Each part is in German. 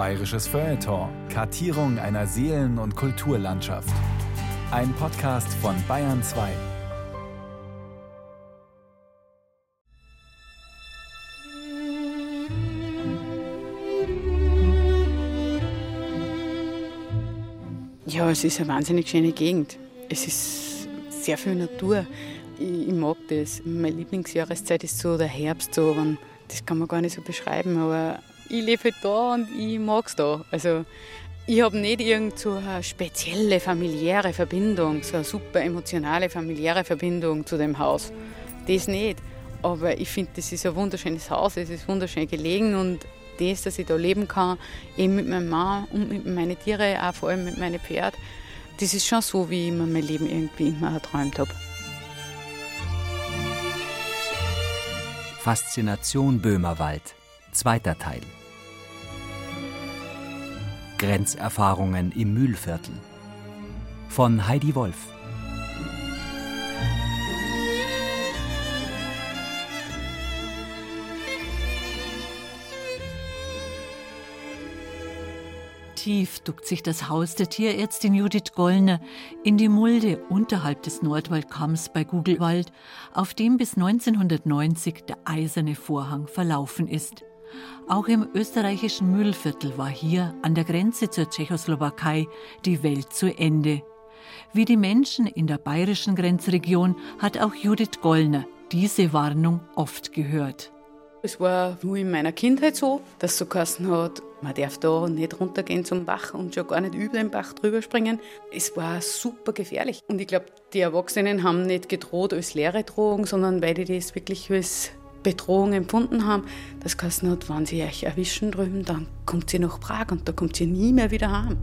Bayerisches Feuilleton. Kartierung einer Seelen- und Kulturlandschaft. Ein Podcast von Bayern 2. Ja, es ist eine wahnsinnig schöne Gegend. Es ist sehr viel Natur. Ich, ich mag das. Meine Lieblingsjahreszeit ist so der Herbst, so, das kann man gar nicht so beschreiben, aber ich lebe halt da und ich mag es da. Also, ich habe nicht irgend so eine spezielle familiäre Verbindung, so eine super emotionale familiäre Verbindung zu dem Haus. Das nicht. Aber ich finde, das ist ein wunderschönes Haus, es ist wunderschön gelegen und das, dass ich da leben kann, eben mit meinem Mann und mit meinen Tieren, auch vor allem mit meinen Pferden, das ist schon so, wie ich mir mein Leben irgendwie immer erträumt habe. Faszination Böhmerwald, zweiter Teil. Grenzerfahrungen im Mühlviertel. Von Heidi Wolf. Tief duckt sich das Haus der Tierärztin Judith Gollner in die Mulde unterhalb des Nordwaldkamms bei Gugelwald, auf dem bis 1990 der eiserne Vorhang verlaufen ist. Auch im österreichischen Mühlviertel war hier an der Grenze zur Tschechoslowakei die Welt zu Ende. Wie die Menschen in der bayerischen Grenzregion hat auch Judith Gollner diese Warnung oft gehört. Es war nur in meiner Kindheit so, dass so geheißen hat, man darf da nicht runtergehen zum Bach und schon gar nicht über den Bach drüber springen. Es war super gefährlich. Und ich glaube, die Erwachsenen haben nicht gedroht als leere Drohung, sondern weil die das wirklich als Bedrohung empfunden haben. Das geheißen hat, wenn sie euch erwischen drüben, dann kommt sie nach Prag und da kommt sie nie mehr wieder heim.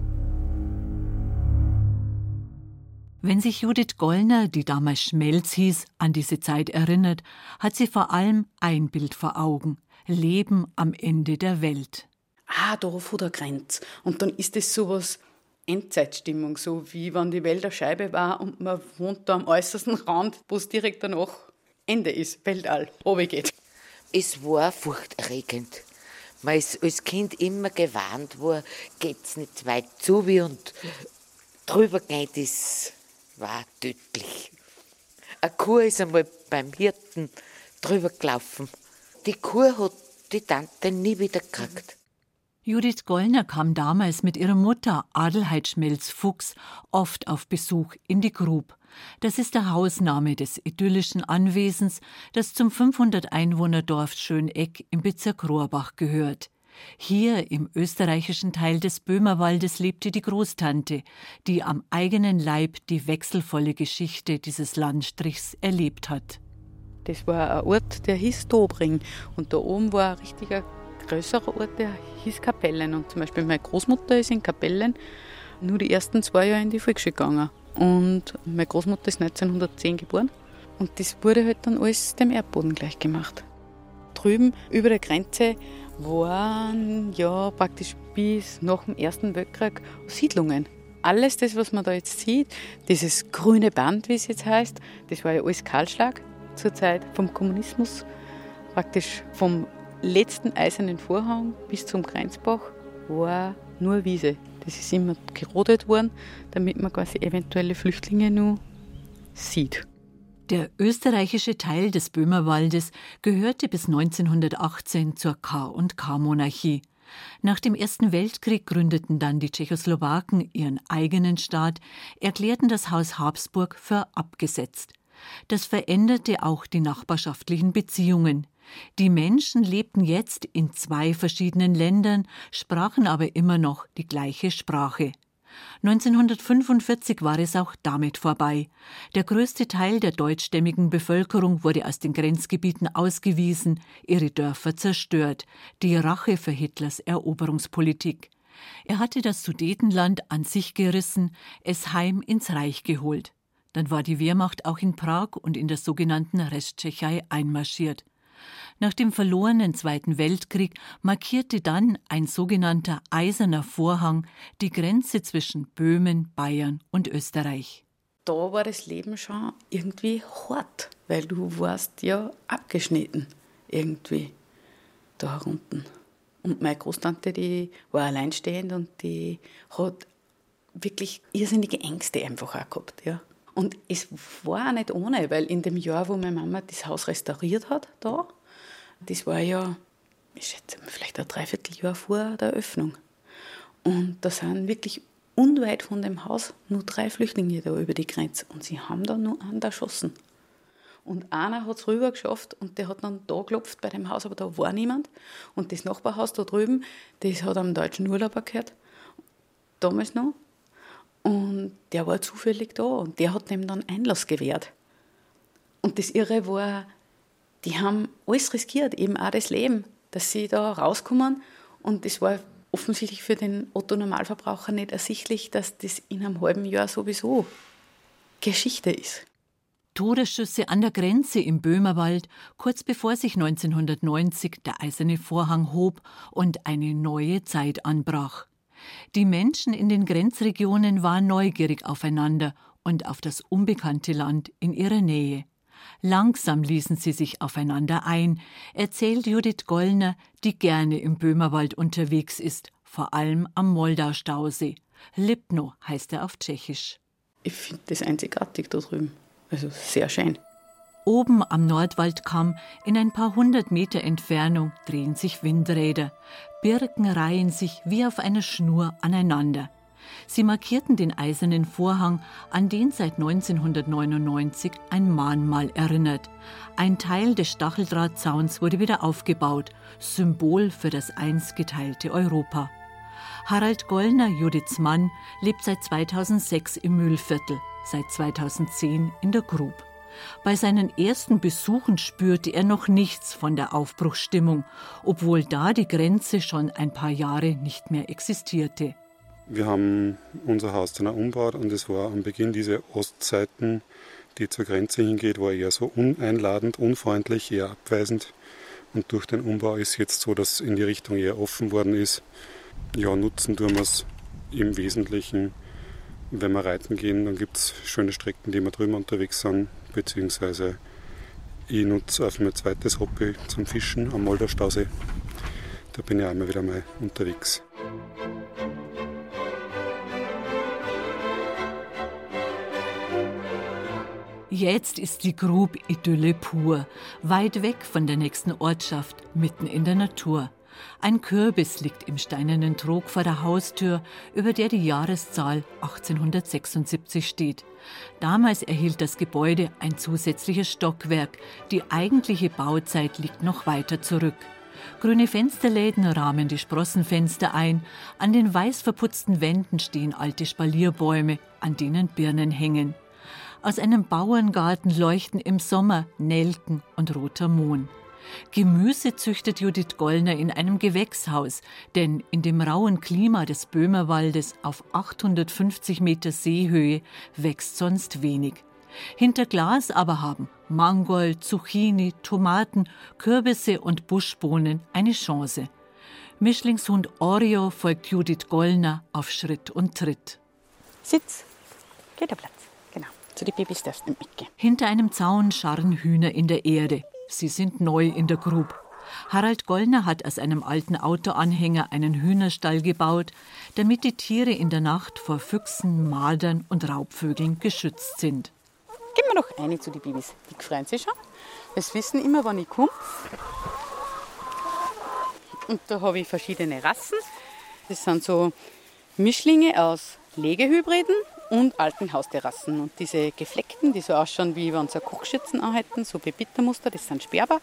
Wenn sich Judith Gollner, die damals Schmelz hieß, an diese Zeit erinnert, hat sie vor allem ein Bild vor Augen: Leben am Ende der Welt. Ah, da vor der Grenze. Und dann ist es sowas Endzeitstimmung, so wie wenn die Welt eine Scheibe war und man wohnt da am äußersten Rand, wo es direkt danach Ende ist, Weltall, geht. Es war furchterregend. Man ist als Kind immer gewarnt worden, geht's nicht weit zu wie und drüber geht es war tödlich. Eine Kuh ist einmal beim Hirten drüber gelaufen. Die Kuh hat die Tante nie wieder gekriegt. Judith Gollner kam damals mit ihrer Mutter Adelheid Schmelz-Fuchs oft auf Besuch in die Grub. Das ist der Hausname des idyllischen Anwesens, das zum 500 Einwohner Dorf Schöneck im Bezirk Rohrbach gehört. Hier im österreichischen Teil des Böhmerwaldes lebte die Großtante, die am eigenen Leib die wechselvolle Geschichte dieses Landstrichs erlebt hat. Das war ein Ort, der hieß Dobring. Und da oben war ein richtiger größerer Ort, der hieß Kapellen. Und zum Beispiel meine Großmutter ist in Kapellen nur die ersten zwei Jahre in die Volksschule gegangen. Und meine Großmutter ist 1910 geboren. Und das wurde halt dann alles dem Erdboden gleich gemacht. Drüben über der Grenze waren ja praktisch bis nach dem Ersten Weltkrieg Siedlungen. Alles das, was man da jetzt sieht, dieses grüne Band, wie es jetzt heißt, das war ja alles Kahlschlag zur Zeit vom Kommunismus. Praktisch vom letzten eisernen Vorhang bis zum Grenzbach war nur Wiese. Das ist immer gerodet worden, damit man quasi eventuelle Flüchtlinge nur sieht. Der österreichische Teil des Böhmerwaldes gehörte bis 1918 zur K&K-Monarchie. Nach dem Ersten Weltkrieg gründeten dann die Tschechoslowaken ihren eigenen Staat, erklärten das Haus Habsburg für abgesetzt. Das veränderte auch die nachbarschaftlichen Beziehungen. Die Menschen lebten jetzt in zwei verschiedenen Ländern, sprachen aber immer noch die gleiche Sprache. 1945 war es auch damit vorbei. Der größte Teil der deutschstämmigen Bevölkerung wurde aus den Grenzgebieten ausgewiesen, ihre Dörfer zerstört, die Rache für Hitlers Eroberungspolitik. Er hatte das Sudetenland an sich gerissen, es heim ins Reich geholt. Dann war die Wehrmacht auch in Prag und in der sogenannten Resttschechei einmarschiert. Nach dem verlorenen Zweiten Weltkrieg markierte dann ein sogenannter Eiserner Vorhang die Grenze zwischen Böhmen, Bayern und Österreich. Da war das Leben schon irgendwie hart, weil du warst ja abgeschnitten irgendwie da unten. Und meine Großtante, die war alleinstehend und die hat wirklich irrsinnige Ängste einfach auch gehabt. Ja. Und es war auch nicht ohne, weil in dem Jahr, wo meine Mama das Haus restauriert hat, da, das war ja, ich schätze vielleicht ein Dreivierteljahr vor der Eröffnung. Und da sind wirklich unweit von dem Haus nur drei Flüchtlinge da über die Grenze. Und sie haben da nur einen erschossen. Und einer hat es rüber geschafft und der hat dann da geklopft bei dem Haus, aber da war niemand. Und das Nachbarhaus da drüben, das hat am deutschen Urlauber gehört, damals noch. Und der war zufällig da und der hat dem dann Einlass gewährt. Und das Irre war, die haben alles riskiert, eben auch das Leben, dass sie da rauskommen. Und das war offensichtlich für den Otto-Normalverbraucher nicht ersichtlich, dass das in einem halben Jahr sowieso Geschichte ist. Todesschüsse an der Grenze im Böhmerwald, kurz bevor sich 1990 der eiserne Vorhang hob und eine neue Zeit anbrach. Die Menschen in den Grenzregionen waren neugierig aufeinander und auf das unbekannte Land in ihrer Nähe. Langsam ließen sie sich aufeinander ein, erzählt Judith Gollner, die gerne im Böhmerwald unterwegs ist, vor allem am Moldau-Stausee. Lipno heißt er auf Tschechisch. Ich finde das einzigartig da drüben. Also sehr schön. Oben am Nordwaldkamm, in ein paar hundert Meter Entfernung, drehen sich Windräder. Birken reihen sich wie auf einer Schnur aneinander. Sie markierten den eisernen Vorhang, an den seit 1999 ein Mahnmal erinnert. Ein Teil des Stacheldrahtzauns wurde wieder aufgebaut, Symbol für das einst geteilte Europa. Harald Gollner, Judiths Mann, lebt seit 2006 im Mühlviertel, seit 2010 in der Grub. Bei seinen ersten Besuchen spürte er noch nichts von der Aufbruchsstimmung, obwohl da die Grenze schon ein paar Jahre nicht mehr existierte. Wir haben unser Haus dann auch umgebaut und es war am Beginn diese Ostseiten, die zur Grenze hingeht, war eher so uneinladend, unfreundlich, eher abweisend. Und durch den Umbau ist jetzt so, dass in die Richtung eher offen worden ist. Ja, nutzen tun wir es im Wesentlichen, wenn wir reiten gehen, dann gibt es schöne Strecken, die wir drüben unterwegs sind beziehungsweise ich nutze auf mein zweites Hobby zum Fischen am Moldau-Stausee. Da bin ich auch immer wieder mal unterwegs. Jetzt ist die Grub Idylle pur, weit weg von der nächsten Ortschaft, mitten in der Natur. Ein Kürbis liegt im steinernen Trog vor der Haustür, über der die Jahreszahl 1876 steht. Damals erhielt das Gebäude ein zusätzliches Stockwerk. Die eigentliche Bauzeit liegt noch weiter zurück. Grüne Fensterläden rahmen die Sprossenfenster ein. An den weiß verputzten Wänden stehen alte Spalierbäume, an denen Birnen hängen. Aus einem Bauerngarten leuchten im Sommer Nelken und roter Mohn. Gemüse züchtet Judith Gollner in einem Gewächshaus, denn in dem rauen Klima des Böhmerwaldes auf 850 Meter Seehöhe wächst sonst wenig. Hinter Glas aber haben Mangold, Zucchini, Tomaten, Kürbisse und Buschbohnen eine Chance. Mischlingshund Oreo folgt Judith Gollner auf Schritt und Tritt. Sitz, geht der Platz. Zu den Babys darfst nicht mitgehen. Hinter einem Zaun scharren Hühner in der Erde. Sie sind neu in der Grub. Harald Gollner hat aus einem alten Autoanhänger einen Hühnerstall gebaut, damit die Tiere in der Nacht vor Füchsen, Mardern und Raubvögeln geschützt sind. Gehen wir noch eine zu den Babys. Die freuen sich schon. Es wissen immer, wann ich komme. Und da habe ich verschiedene Rassen. Das sind so Mischlinge aus Legehybriden und alten Haustierrassen. Und diese gefleckten, die so ausschauen, wie wenn sie Kochschürzen anhalten, so Bebittermuster, das sind Sperber.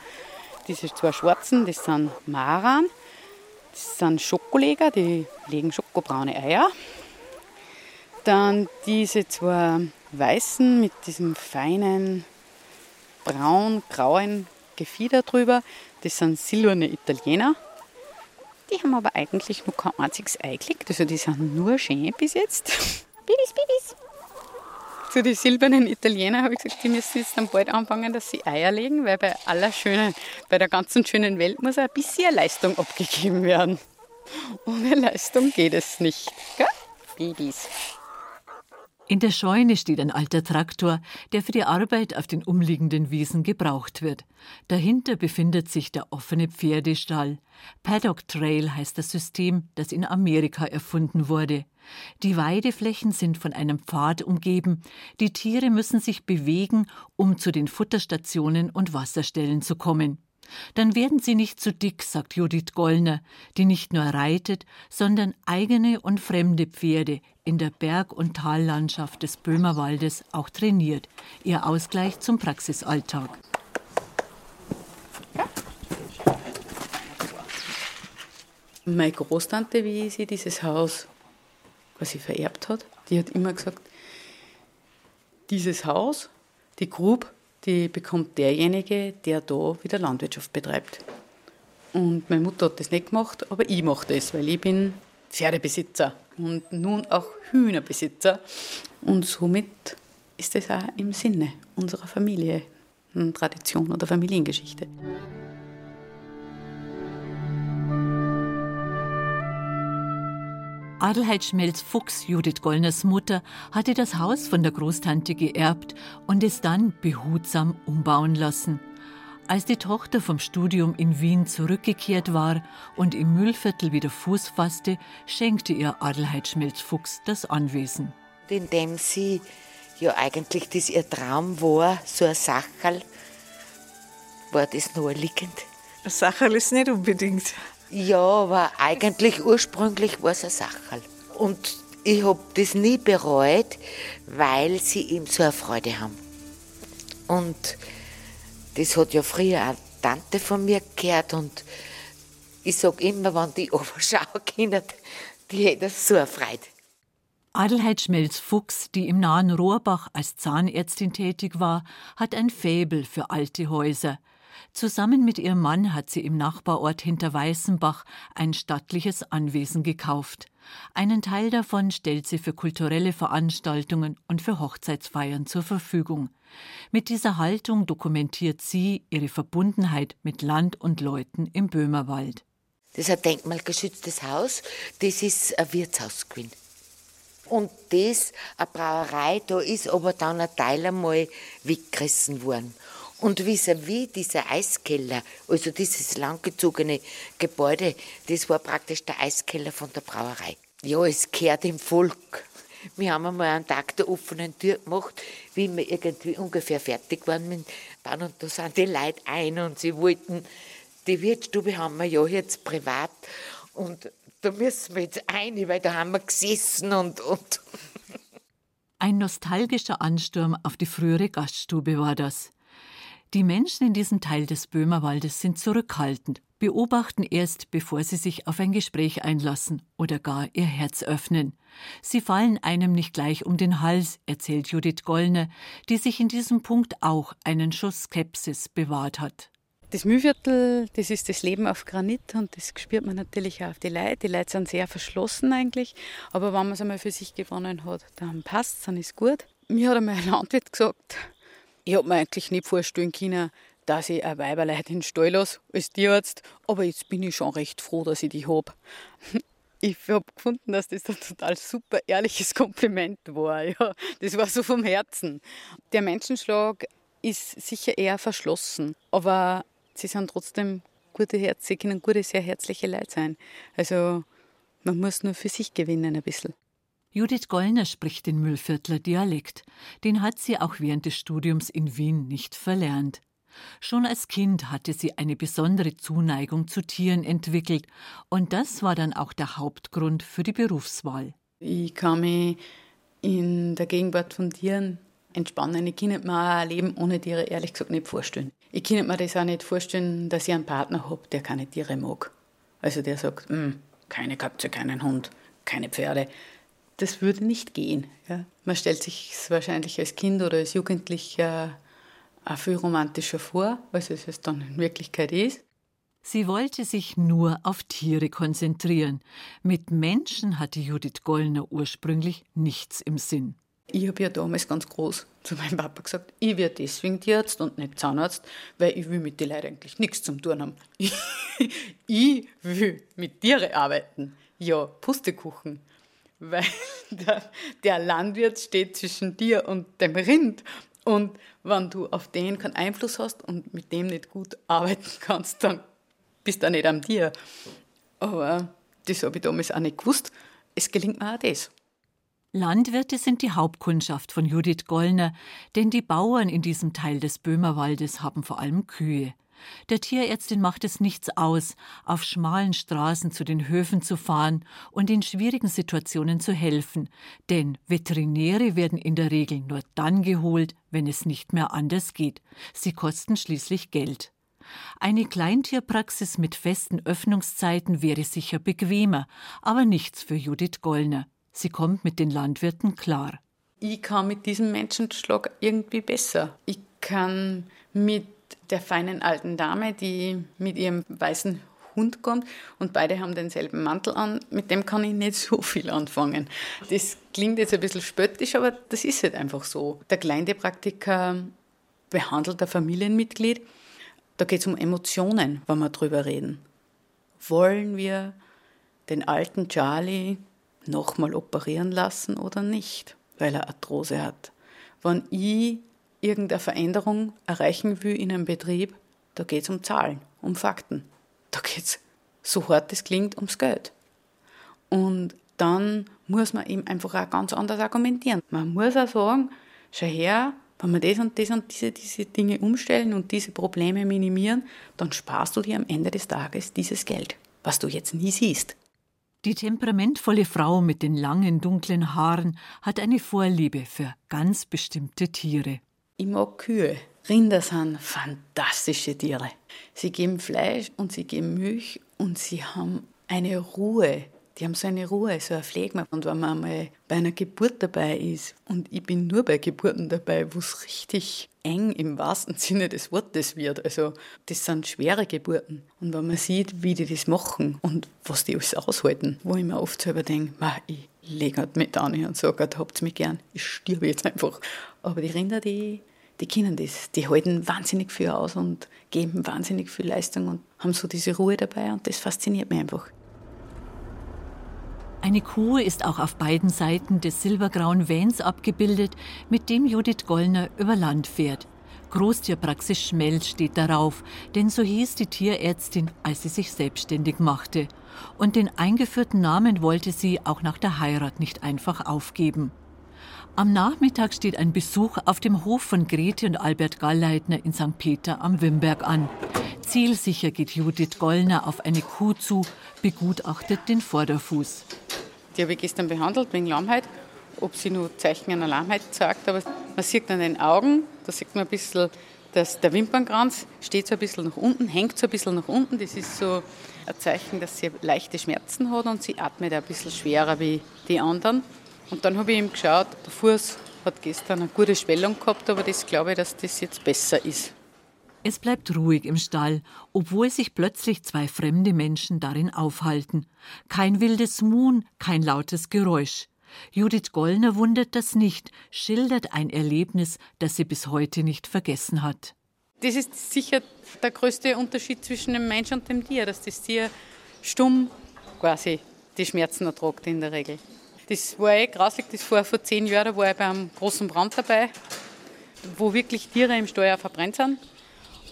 Diese zwei schwarzen, das sind Maran. Das sind Schokoleger, die legen schokobraune Eier. Dann diese zwei weißen mit diesem feinen braun-grauen Gefieder drüber. Das sind silberne Italiener. Die haben aber eigentlich noch kein einziges Ei gelegt. Also die sind nur schön bis jetzt. Bibis, Bibis. Zu den silbernen Italiener habe ich gesagt, die müssen jetzt dann bald anfangen, dass sie Eier legen, weil bei aller schönen, bei der ganzen schönen Welt muss ein bisschen Leistung abgegeben werden. Ohne Leistung geht es nicht. Gell? Babys. In der Scheune steht ein alter Traktor, der für die Arbeit auf den umliegenden Wiesen gebraucht wird. Dahinter befindet sich der offene Pferdestall. Paddock Trail heißt das System, das in Amerika erfunden wurde. Die Weideflächen sind von einem Pfad umgeben. Die Tiere müssen sich bewegen, um zu den Futterstationen und Wasserstellen zu kommen. Dann werden sie nicht zu dick, sagt Judith Gollner, die nicht nur reitet, sondern eigene und fremde Pferde in der Berg- und Tallandschaft des Böhmerwaldes auch trainiert. Ihr Ausgleich zum Praxisalltag. Meine Großtante, wie sie dieses Haus quasi vererbt hat, die hat immer gesagt, dieses Haus, die Grube, die bekommt derjenige, der da wieder Landwirtschaft betreibt. Und meine Mutter hat das nicht gemacht, aber ich mache das, weil ich bin Pferdebesitzer und nun auch Hühnerbesitzer. Und somit ist das auch im Sinne unserer Familie, Tradition oder Familiengeschichte. Adelheid Schmelz-Fuchs, Judith Gollners Mutter, hatte das Haus von der Großtante geerbt und es dann behutsam umbauen lassen. Als die Tochter vom Studium in Wien zurückgekehrt war und im Müllviertel wieder Fuß fasste, schenkte ihr Adelheid Schmelz-Fuchs das Anwesen. Indem sie ja eigentlich das ihr Traum war, so ein Sacherl, war das naheliegend. Ein Sacherl ist nicht unbedingt ja, aber eigentlich ursprünglich war es ein Sacherl. Und ich habe das nie bereut, weil sie ihm so eine Freude haben. Und das hat ja früher eine Tante von mir gehört und ich sage immer, wenn die Oberschauen können, die hätte so eine Freude. Adelheid Schmelz-Fuchs, die im nahen Rohrbach als Zahnärztin tätig war, hat ein Faible für alte Häuser – Zusammen mit ihrem Mann hat sie im Nachbarort hinter Weißenbach ein stattliches Anwesen gekauft. Einen Teil davon stellt sie für kulturelle Veranstaltungen und für Hochzeitsfeiern zur Verfügung. Mit dieser Haltung dokumentiert sie ihre Verbundenheit mit Land und Leuten im Böhmerwald. Das ist ein denkmalgeschütztes Haus, das ist ein Wirtshaus gewesen. Und das, eine Brauerei, da ist aber dann ein Teil einmal weggerissen worden. Und vis-à-vis -vis dieser Eiskeller, also dieses langgezogene Gebäude, das war praktisch der Eiskeller von der Brauerei. Ja, es kehrt im Volk. Wir haben einmal einen Tag der offenen Tür gemacht, wie wir irgendwie ungefähr fertig waren mit Bauen. Und da sind die Leute ein und sie wollten, die Wirtsstube haben wir ja jetzt privat. Und da müssen wir jetzt ein, weil da haben wir gesessen und. und Ein nostalgischer Ansturm auf die frühere Gaststube war das. Die Menschen in diesem Teil des Böhmerwaldes sind zurückhaltend, beobachten erst, bevor sie sich auf ein Gespräch einlassen oder gar ihr Herz öffnen. Sie fallen einem nicht gleich um den Hals, erzählt Judith Gollner, die sich in diesem Punkt auch einen Schuss Skepsis bewahrt hat. Das Mühlviertel, das ist das Leben auf Granit und das spürt man natürlich auch auf die Leute. Die Leute sind sehr verschlossen eigentlich, aber wenn man es einmal für sich gewonnen hat, dann passt es, dann ist gut. Mir hat einmal ein Landwirt gesagt, ich habe mir eigentlich nicht vorstellen können, dass ich ein Weiberleid in den Stall lasse als Tierarzt, aber jetzt bin ich schon recht froh, dass ich die habe. Ich habe gefunden, dass das ein total super ehrliches Kompliment war. Ja, das war so vom Herzen. Der Menschenschlag ist sicher eher verschlossen, aber sie sind trotzdem gute Herzen, sie können gute, sehr herzliche Leute sein. Also man muss nur für sich gewinnen ein bisschen. Judith Gollner spricht den Müllviertler Dialekt. Den hat sie auch während des Studiums in Wien nicht verlernt. Schon als Kind hatte sie eine besondere Zuneigung zu Tieren entwickelt, und das war dann auch der Hauptgrund für die Berufswahl. Ich kann mich in der Gegenwart von Tieren entspannen. Ich kann mir ein Leben ohne Tiere ehrlich gesagt nicht vorstellen. Ich kann mir das auch nicht vorstellen, dass ich einen Partner habe, der keine Tiere mag. Also der sagt, hm, keine Katze, keinen Hund, keine Pferde das würde nicht gehen. Ja. Man stellt sich es wahrscheinlich als Kind oder als Jugendlicher auch viel romantischer vor, als es es dann in Wirklichkeit ist. Sie wollte sich nur auf Tiere konzentrieren. Mit Menschen hatte Judith Gollner ursprünglich nichts im Sinn. Ich habe ja damals ganz groß zu meinem Papa gesagt, ich werde deswegen Tierarzt und nicht Zahnarzt, weil ich will mit den Leuten eigentlich nichts zum tun haben. ich will mit Tieren arbeiten. Ja, Pustekuchen weil der, der Landwirt steht zwischen dir und dem Rind. Und wenn du auf den keinen Einfluss hast und mit dem nicht gut arbeiten kannst, dann bist du nicht an dir. Aber das habe ich damals auch nicht gewusst. Es gelingt mir auch das. Landwirte sind die Hauptkundschaft von Judith Gollner, denn die Bauern in diesem Teil des Böhmerwaldes haben vor allem Kühe. Der Tierärztin macht es nichts aus, auf schmalen Straßen zu den Höfen zu fahren und in schwierigen Situationen zu helfen, denn Veterinäre werden in der Regel nur dann geholt, wenn es nicht mehr anders geht. Sie kosten schließlich Geld. Eine Kleintierpraxis mit festen Öffnungszeiten wäre sicher bequemer, aber nichts für Judith Gollner. Sie kommt mit den Landwirten klar. Ich kann mit diesem Menschenschlag irgendwie besser. Ich kann mit der feinen alten Dame, die mit ihrem weißen Hund kommt und beide haben denselben Mantel an, mit dem kann ich nicht so viel anfangen. Das klingt jetzt ein bisschen spöttisch, aber das ist halt einfach so. Der Kleintierpraktiker behandelt ein Familienmitglied. Da geht es um Emotionen, wenn wir drüber reden. Wollen wir den alten Charlie nochmal operieren lassen oder nicht, weil er Arthrose hat? Wenn ich irgendeine Veränderung erreichen will in einem Betrieb, da geht es um Zahlen, um Fakten. Da geht es, so hart es klingt, ums Geld. Und dann muss man eben einfach auch ganz anders argumentieren. Man muss auch sagen, schau her, wenn wir das und das und diese, diese Dinge umstellen und diese Probleme minimieren, dann sparst du dir am Ende des Tages dieses Geld, was du jetzt nie siehst. Die temperamentvolle Frau mit den langen dunklen Haaren hat eine Vorliebe für ganz bestimmte Tiere. Ich mag Kühe. Rinder sind fantastische Tiere. Sie geben Fleisch und sie geben Milch und sie haben eine Ruhe. Die haben so eine Ruhe, so ein Pflegma. Und wenn man einmal bei einer Geburt dabei ist, und ich bin nur bei Geburten dabei, wo es richtig eng im wahrsten Sinne des Wortes wird. Also das sind schwere Geburten. Und wenn man sieht, wie die das machen und was die alles aushalten, wo ich mir oft selber denke, ich lege halt mit an und sage, habt mich gern, ich stirbe jetzt einfach. Aber die Rinder, die, die kennen das. Die halten wahnsinnig viel aus und geben wahnsinnig viel Leistung und haben so diese Ruhe dabei und das fasziniert mich einfach. Eine Kuh ist auch auf beiden Seiten des silbergrauen Vans abgebildet, mit dem Judith Gollner über Land fährt. Großtierpraxis Schmelz steht darauf, denn so hieß die Tierärztin, als sie sich selbstständig machte. Und den eingeführten Namen wollte sie auch nach der Heirat nicht einfach aufgeben. Am Nachmittag steht ein Besuch auf dem Hof von Grete und Albert Gallleitner in St. Peter am Wimberg an. Zielsicher geht Judith Gollner auf eine Kuh zu, begutachtet den Vorderfuß. Die habe ich gestern behandelt wegen Lahmheit, ob sie nur Zeichen einer Lahmheit zeigt. Aber man sieht an den Augen, da sieht man ein bisschen, dass der Wimpernkranz steht so ein bisschen nach unten, hängt so ein bisschen nach unten. Das ist so ein Zeichen, dass sie leichte Schmerzen hat und sie atmet ein bisschen schwerer wie die anderen. Und dann habe ich ihm geschaut, der Fuß hat gestern eine gute Schwellung gehabt, aber das glaube ich, dass das jetzt besser ist. Es bleibt ruhig im Stall, obwohl sich plötzlich zwei fremde Menschen darin aufhalten. Kein wildes Muhn, kein lautes Geräusch. Judith Gollner wundert das nicht, schildert ein Erlebnis, das sie bis heute nicht vergessen hat. Das ist sicher der größte Unterschied zwischen dem Mensch und dem Tier, dass das Tier stumm quasi die Schmerzen ertragt in der Regel. Das war eh grauslich, das war vor zehn Jahren, da war ich beim großen Brand dabei, wo wirklich Tiere im Steuer verbrennt sind.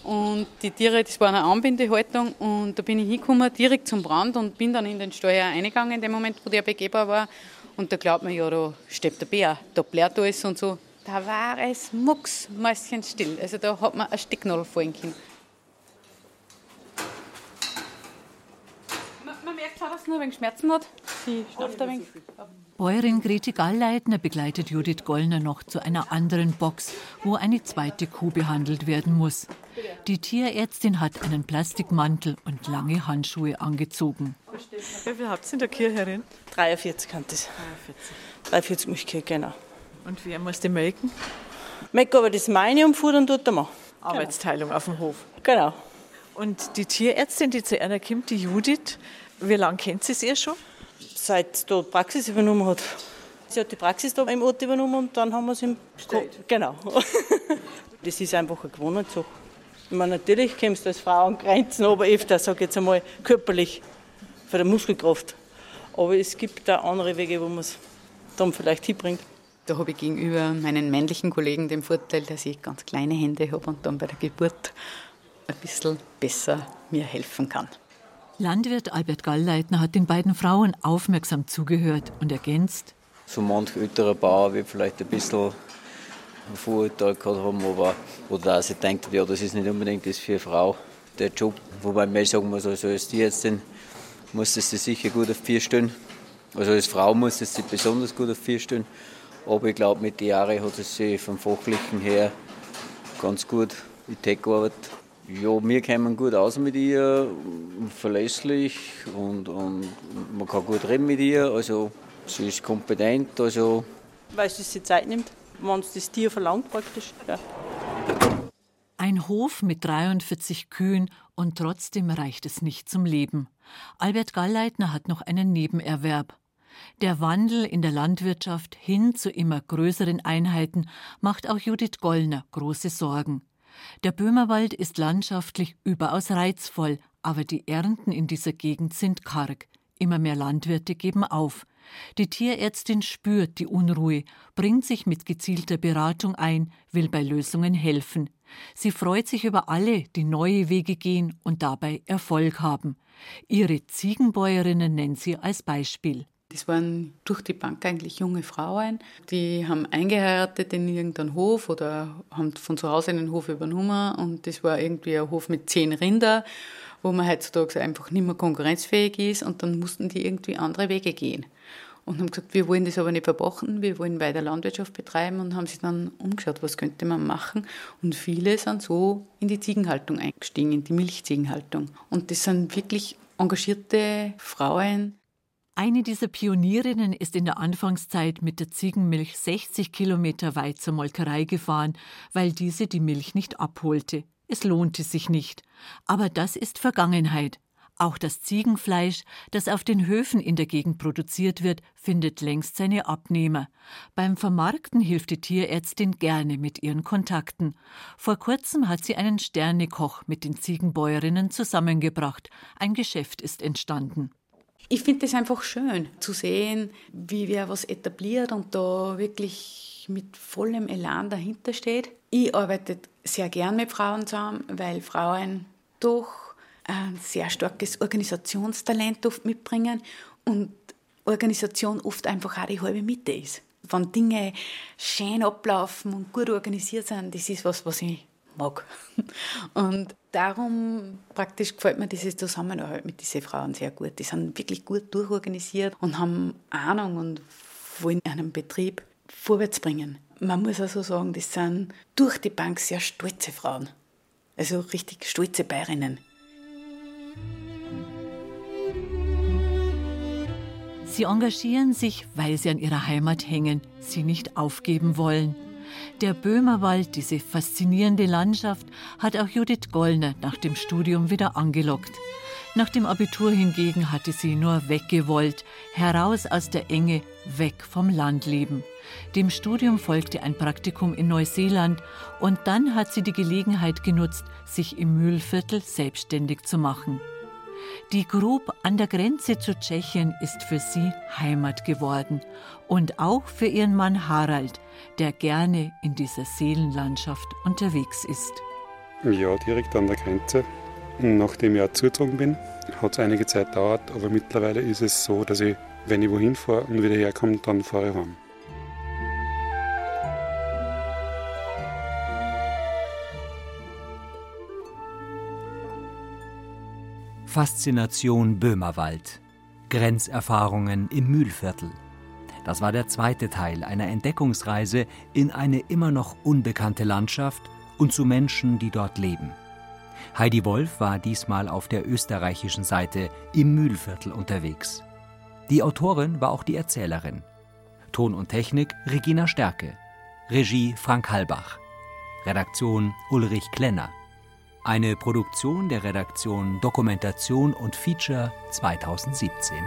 Und die Tiere, das war eine Anbindehaltung und da bin ich hingekommen, direkt zum Brand und bin dann in den Steuer eingegangen, in dem Moment, wo der begehbar war. Und da glaubt man ja, da steht der Bär, da blärt alles und so. Da war es mucksmäuschenstill. Also da hat man ein Stecknadel fallen können. Man merkt auch, dass es nur wenig Schmerzen hat. Bäuerin Grete Gallleitner begleitet Judith Gollner noch zu einer anderen Box, wo eine zweite Kuh behandelt werden muss. Die Tierärztin hat einen Plastikmantel und lange Handschuhe angezogen. Wie viel habt ihr in der Kirche herin? 43 hat das. 43 Milchkühe, genau. Und wer muss die melken? Melken aber das meine und fuhren tut der Mann. Arbeitsteilung auf dem Hof. Genau. Und die Tierärztin, die zu einer kommt, die Judith, wie lange kennt sie sie schon? Seit sie dort Praxis übernommen hat. Sie hat die Praxis da im Ort übernommen und dann haben wir sie im Ko Genau. das ist einfach eine Gewohnheitssache. Ich meine, natürlich kommst du als Frau an Grenzen, aber öfter, sage ich jetzt einmal, körperlich, von der Muskelkraft. Aber es gibt da andere Wege, wo man es dann vielleicht hinbringt. Da habe ich gegenüber meinen männlichen Kollegen den Vorteil, dass ich ganz kleine Hände habe und dann bei der Geburt ein bisschen besser mir helfen kann. Landwirt Albert Gallleitner hat den beiden Frauen aufmerksam zugehört und ergänzt. So manch älterer Bauer wird vielleicht ein bisschen ein Vorurteil gehabt haben, aber oder auch sie denkt, ja, das ist nicht unbedingt das für eine Frau der Job. Wobei man sagen muss, also als Tierärztin muss es sich sicher gut auf vier stellen. Also als Frau muss es sich besonders gut auf vier stellen. Aber ich glaube, mit den Jahren hat es sich vom Fachlichen her ganz gut in Tech gearbeitet. Ja, wir kommen gut aus mit ihr, verlässlich und, und man kann gut reden mit ihr. Also sie ist kompetent. Also Weil sie sich Zeit nimmt, wenn es das Tier verlangt praktisch. Ja. Ein Hof mit 43 Kühen und trotzdem reicht es nicht zum Leben. Albert Gallleitner hat noch einen Nebenerwerb. Der Wandel in der Landwirtschaft hin zu immer größeren Einheiten macht auch Judith Gollner große Sorgen. Der Böhmerwald ist landschaftlich überaus reizvoll, aber die Ernten in dieser Gegend sind karg. Immer mehr Landwirte geben auf. Die Tierärztin spürt die Unruhe, bringt sich mit gezielter Beratung ein, will bei Lösungen helfen. Sie freut sich über alle, die neue Wege gehen und dabei Erfolg haben. Ihre Ziegenbäuerinnen nennt sie als Beispiel. Das waren durch die Bank eigentlich junge Frauen, die haben eingeheiratet in irgendeinen Hof oder haben von zu Hause einen Hof übernommen. Und das war irgendwie ein Hof mit zehn Rinder, wo man heutzutage einfach nicht mehr konkurrenzfähig ist. Und dann mussten die irgendwie andere Wege gehen. Und haben gesagt, wir wollen das aber nicht verpachten, wir wollen weiter Landwirtschaft betreiben und haben sich dann umgeschaut, was könnte man machen. Und viele sind so in die Ziegenhaltung eingestiegen, in die Milchziegenhaltung. Und das sind wirklich engagierte Frauen, eine dieser Pionierinnen ist in der Anfangszeit mit der Ziegenmilch 60 Kilometer weit zur Molkerei gefahren, weil diese die Milch nicht abholte. Es lohnte sich nicht. Aber das ist Vergangenheit. Auch das Ziegenfleisch, das auf den Höfen in der Gegend produziert wird, findet längst seine Abnehmer. Beim Vermarkten hilft die Tierärztin gerne mit ihren Kontakten. Vor kurzem hat sie einen Sternekoch mit den Ziegenbäuerinnen zusammengebracht. Ein Geschäft ist entstanden. Ich finde es einfach schön zu sehen, wie wer was etabliert und da wirklich mit vollem Elan dahinter steht. Ich arbeite sehr gern mit Frauen zusammen, weil Frauen doch ein sehr starkes Organisationstalent oft mitbringen und Organisation oft einfach auch die halbe Mitte ist. Wenn Dinge schön ablaufen und gut organisiert sind, das ist was, was ich mag. Und darum praktisch gefällt mir dieses Zusammenarbeit mit diesen Frauen sehr gut. Die sind wirklich gut durchorganisiert und haben Ahnung und wollen einen Betrieb vorwärts bringen. Man muss also sagen, das sind durch die Bank sehr stolze Frauen. Also richtig stolze Bayerinnen. Sie engagieren sich, weil sie an ihrer Heimat hängen, sie nicht aufgeben wollen. Der Böhmerwald, diese faszinierende Landschaft, hat auch Judith Gollner nach dem Studium wieder angelockt. Nach dem Abitur hingegen hatte sie nur weggewollt, heraus aus der Enge, weg vom Landleben. Dem Studium folgte ein Praktikum in Neuseeland und dann hat sie die Gelegenheit genutzt, sich im Mühlviertel selbstständig zu machen. Die Grub an der Grenze zu Tschechien ist für sie Heimat geworden und auch für ihren Mann Harald, der gerne in dieser Seelenlandschaft unterwegs ist. Ja, direkt an der Grenze. Nachdem ich zugezogen bin, hat es einige Zeit gedauert, aber mittlerweile ist es so, dass ich, wenn ich wohin fahre und wieder herkomme, dann fahre ich heim. Faszination Böhmerwald. Grenzerfahrungen im Mühlviertel. Das war der zweite Teil einer Entdeckungsreise in eine immer noch unbekannte Landschaft und zu Menschen, die dort leben. Heidi Wolf war diesmal auf der österreichischen Seite im Mühlviertel unterwegs. Die Autorin war auch die Erzählerin. Ton und Technik Regina Stärke. Regie Frank Halbach. Redaktion Ulrich Klenner. Eine Produktion der Redaktion Dokumentation und Feature 2017.